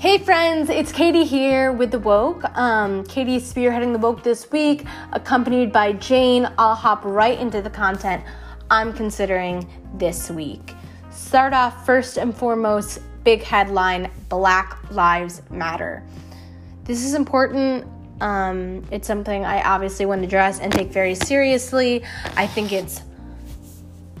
Hey friends, it's Katie here with The Woke. Um, Katie's spearheading The Woke this week, accompanied by Jane. I'll hop right into the content I'm considering this week. Start off first and foremost, big headline Black Lives Matter. This is important. Um, it's something I obviously want to address and take very seriously. I think it's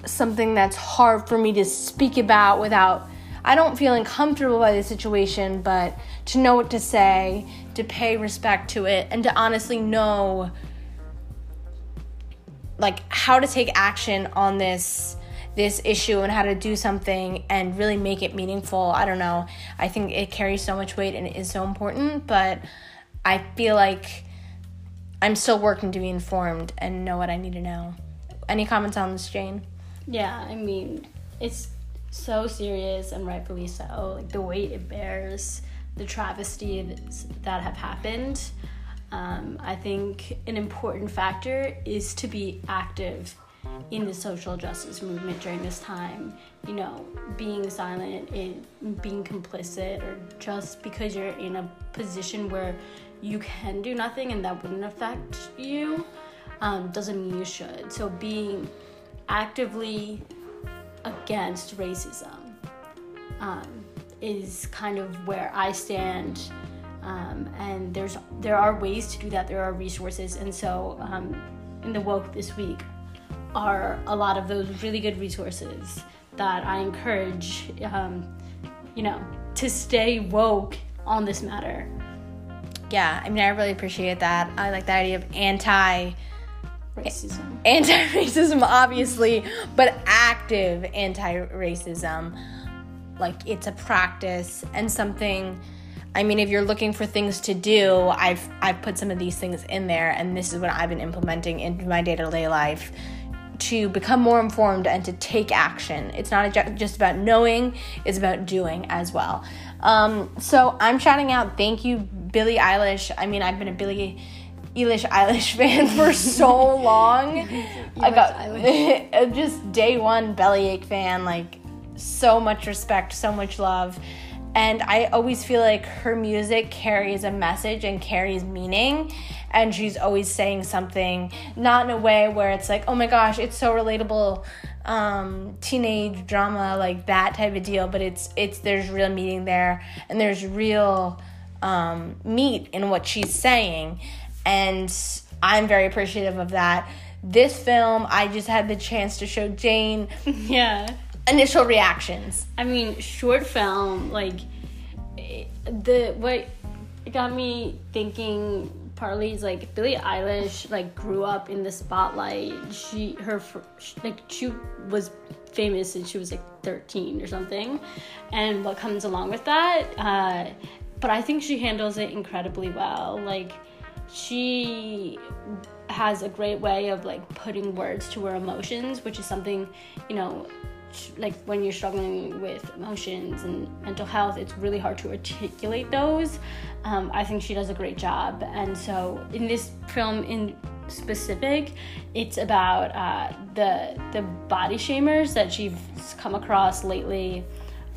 something that's hard for me to speak about without I don't feel uncomfortable by the situation, but to know what to say, to pay respect to it, and to honestly know like how to take action on this this issue and how to do something and really make it meaningful. I don't know. I think it carries so much weight and it is so important, but I feel like I'm still working to be informed and know what I need to know. Any comments on this, Jane? Yeah, I mean, it's so serious and rightfully so. Like the weight it bears, the travesties that have happened. Um, I think an important factor is to be active in the social justice movement during this time. You know, being silent and being complicit, or just because you're in a position where you can do nothing and that wouldn't affect you, um, doesn't mean you should. So being actively against racism um, is kind of where I stand. Um, and there's there are ways to do that. There are resources, and so um, in the woke this week are a lot of those really good resources that I encourage, um, you know, to stay woke on this matter. Yeah, I mean, I really appreciate that. I like the idea of anti racism. Anti racism, obviously, but active anti racism. Like it's a practice and something. I mean, if you're looking for things to do, I've I've put some of these things in there, and this is what I've been implementing into my day to day life to become more informed and to take action. It's not just about knowing; it's about doing as well. Um, so I'm shouting out, thank you, Billie Eilish. I mean, I've been a Billie Eilish Eilish fan for so long. I got just day one bellyache fan, like so much respect, so much love. And I always feel like her music carries a message and carries meaning. And she's always saying something, not in a way where it's like, oh my gosh, it's so relatable, um, teenage drama, like that type of deal. But it's it's there's real meaning there, and there's real um, meat in what she's saying and I'm very appreciative of that. This film, I just had the chance to show Jane. Yeah. Initial reactions. I mean, short film, like the what got me thinking partly is like Billie Eilish like grew up in the spotlight. She her like she was famous since she was like 13 or something, and what comes along with that. Uh, but I think she handles it incredibly well. Like she has a great way of like putting words to her emotions, which is something, you know, like when you're struggling with emotions and mental health, it's really hard to articulate those. Um, I think she does a great job. And so in this film in specific, it's about uh, the the body shamers that she's come across lately.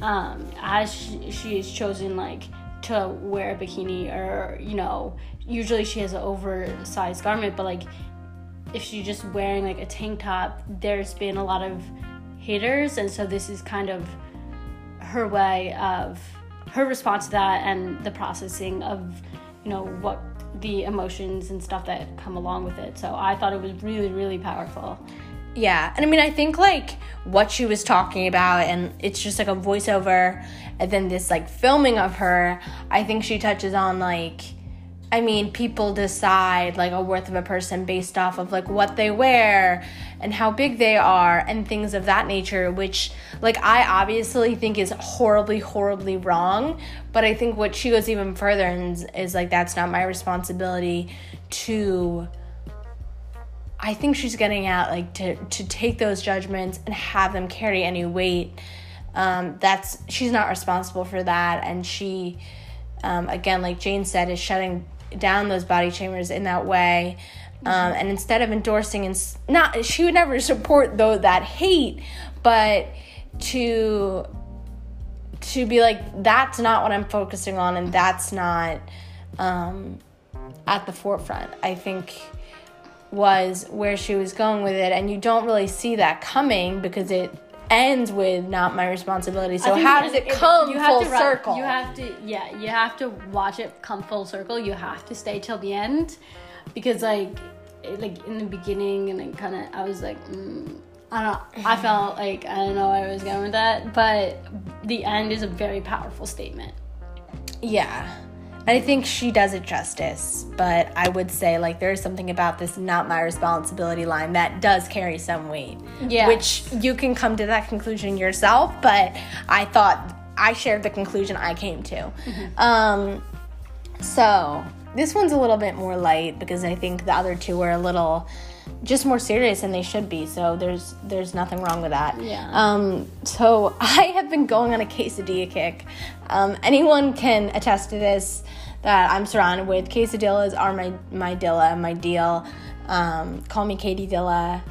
Um, as she, she is chosen like to wear a bikini or you know usually she has an oversized garment but like if she's just wearing like a tank top there's been a lot of haters and so this is kind of her way of her response to that and the processing of you know what the emotions and stuff that come along with it. So i thought it was really really powerful yeah, and I mean, I think like what she was talking about, and it's just like a voiceover, and then this like filming of her. I think she touches on like, I mean, people decide like a worth of a person based off of like what they wear and how big they are and things of that nature, which like I obviously think is horribly, horribly wrong. But I think what she goes even further and is, like that's not my responsibility to I think she's getting at like to to take those judgments and have them carry any weight. Um, that's she's not responsible for that, and she, um, again, like Jane said, is shutting down those body shamers in that way. Um, and instead of endorsing and not, she would never support though that hate, but to to be like that's not what I'm focusing on and that's not um, at the forefront. I think was where she was going with it and you don't really see that coming because it ends with not my responsibility. So how does it come you full have to, ri- circle? You have to, yeah, you have to watch it come full circle. You have to stay till the end because, like, it- like in the beginning, and then kind of, I was like, mm, I don't. know. I felt like I don't know where I was going with that, but the end is a very powerful statement. Yeah. I think she does it justice, but I would say like there's something about this not my responsibility line that does carry some weight. Yeah. Which you can come to that conclusion yourself, but I thought I shared the conclusion I came to. Um so this one's a little bit more light because I think the other two were a little just more serious than they should be. So there's there's nothing wrong with that. Yeah. Um, so I have been going on a quesadilla kick. Um, anyone can attest to this that I'm surrounded with. Quesadillas are my my dilla, my deal. Um, call me Katie Dilla.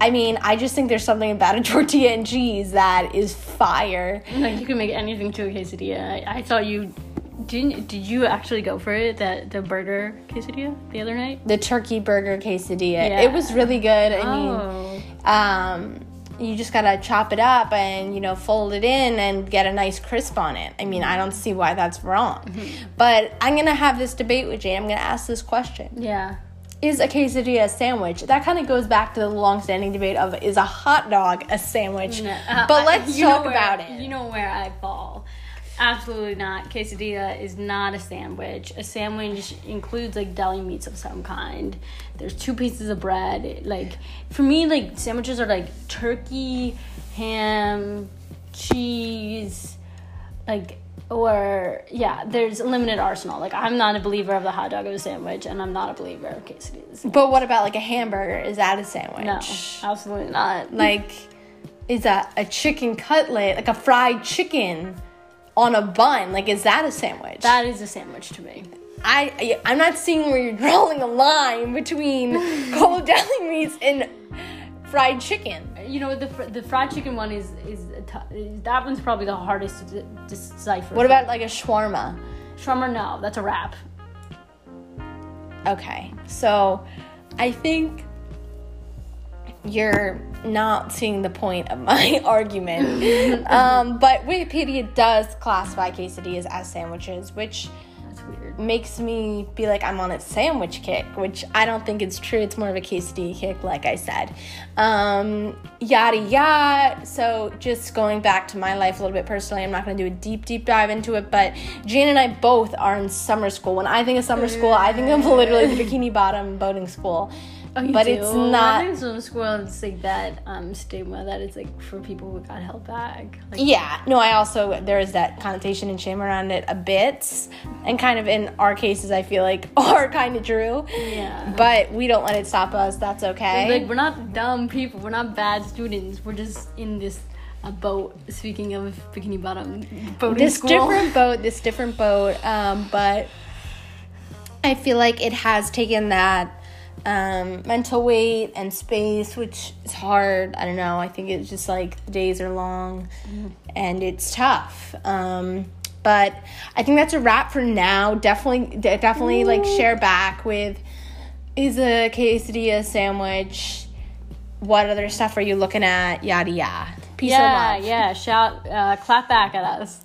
I mean, I just think there's something about a tortilla and cheese that is fire. Like you can make anything to a quesadilla. I, I saw you. Didn't did you actually go for it? That the burger quesadilla the other night? The turkey burger quesadilla. Yeah. It was really good. I mean, Oh, um, you just gotta chop it up and you know fold it in and get a nice crisp on it. I mean, I don't see why that's wrong. But I'm gonna have this debate with Jane. I'm gonna ask this question: yeah. Is a quesadilla a sandwich? That kind of goes back to the long-standing debate of is a hot dog a sandwich? No, uh, but let's know talk about it. You know where I fall. Absolutely not. Quesadilla is not a sandwich. A sandwich includes like deli meats of some kind. There's two pieces of bread. Like for me, like sandwiches are like turkey, ham, cheese, like or yeah. There's a limited arsenal. Like I'm not a believer of the hot dog of a sandwich, and I'm not a believer of quesadillas. but what about like a hamburger? Is that a sandwich? No, absolutely not. like is that a chicken cutlet like a fried chicken on a bun like is that a sandwich That is a sandwich to me. I, I i'm not seeing where you're drawing a line between cold deli meats and fried chicken You know the fr- the fried chicken one is is that one's probably the hardest to de- decipher. what about like a shawarma shawarma? No, that's a wrap. okay so i think you're not seeing the point of my argument um, but wikipedia does classify quesadillas as sandwiches which makes me be like I'm on a sandwich kick, which I don't think it's true. It's more of a quesadilla kick, like I said. Um, yada yada. So just going back to my life a little bit personally, I'm not going to do a deep deep dive into it, but Jane and I both are in summer school. When I think of summer school, I think of literally the Bikini Bottom boating school. Oh, you but do? it's I not. think some school it's like that um, stigma that it's like for people who got held back. Like, Yeah, no, I also there is that connotation and shame around it a bit, and kind of in our cases, I feel like are kind of true. Yeah. But we don't let it stop us. That's okay. Like we're not dumb people. We're not bad students. We're just in this uh, boat. Speaking of bikini bottom boating this different boat, this different boat. Um, but I feel like it has taken that um, mental weight and space, which is hard. I don't know. I think it's just like the days are long and it's tough. Um, but I think that's a wrap for now. Definitely, de- definitely like share back with is a quesadilla sandwich. What other stuff are you looking at? Yada yada. Peace Yeah, love. yeah. Shout, uh, clap back at us.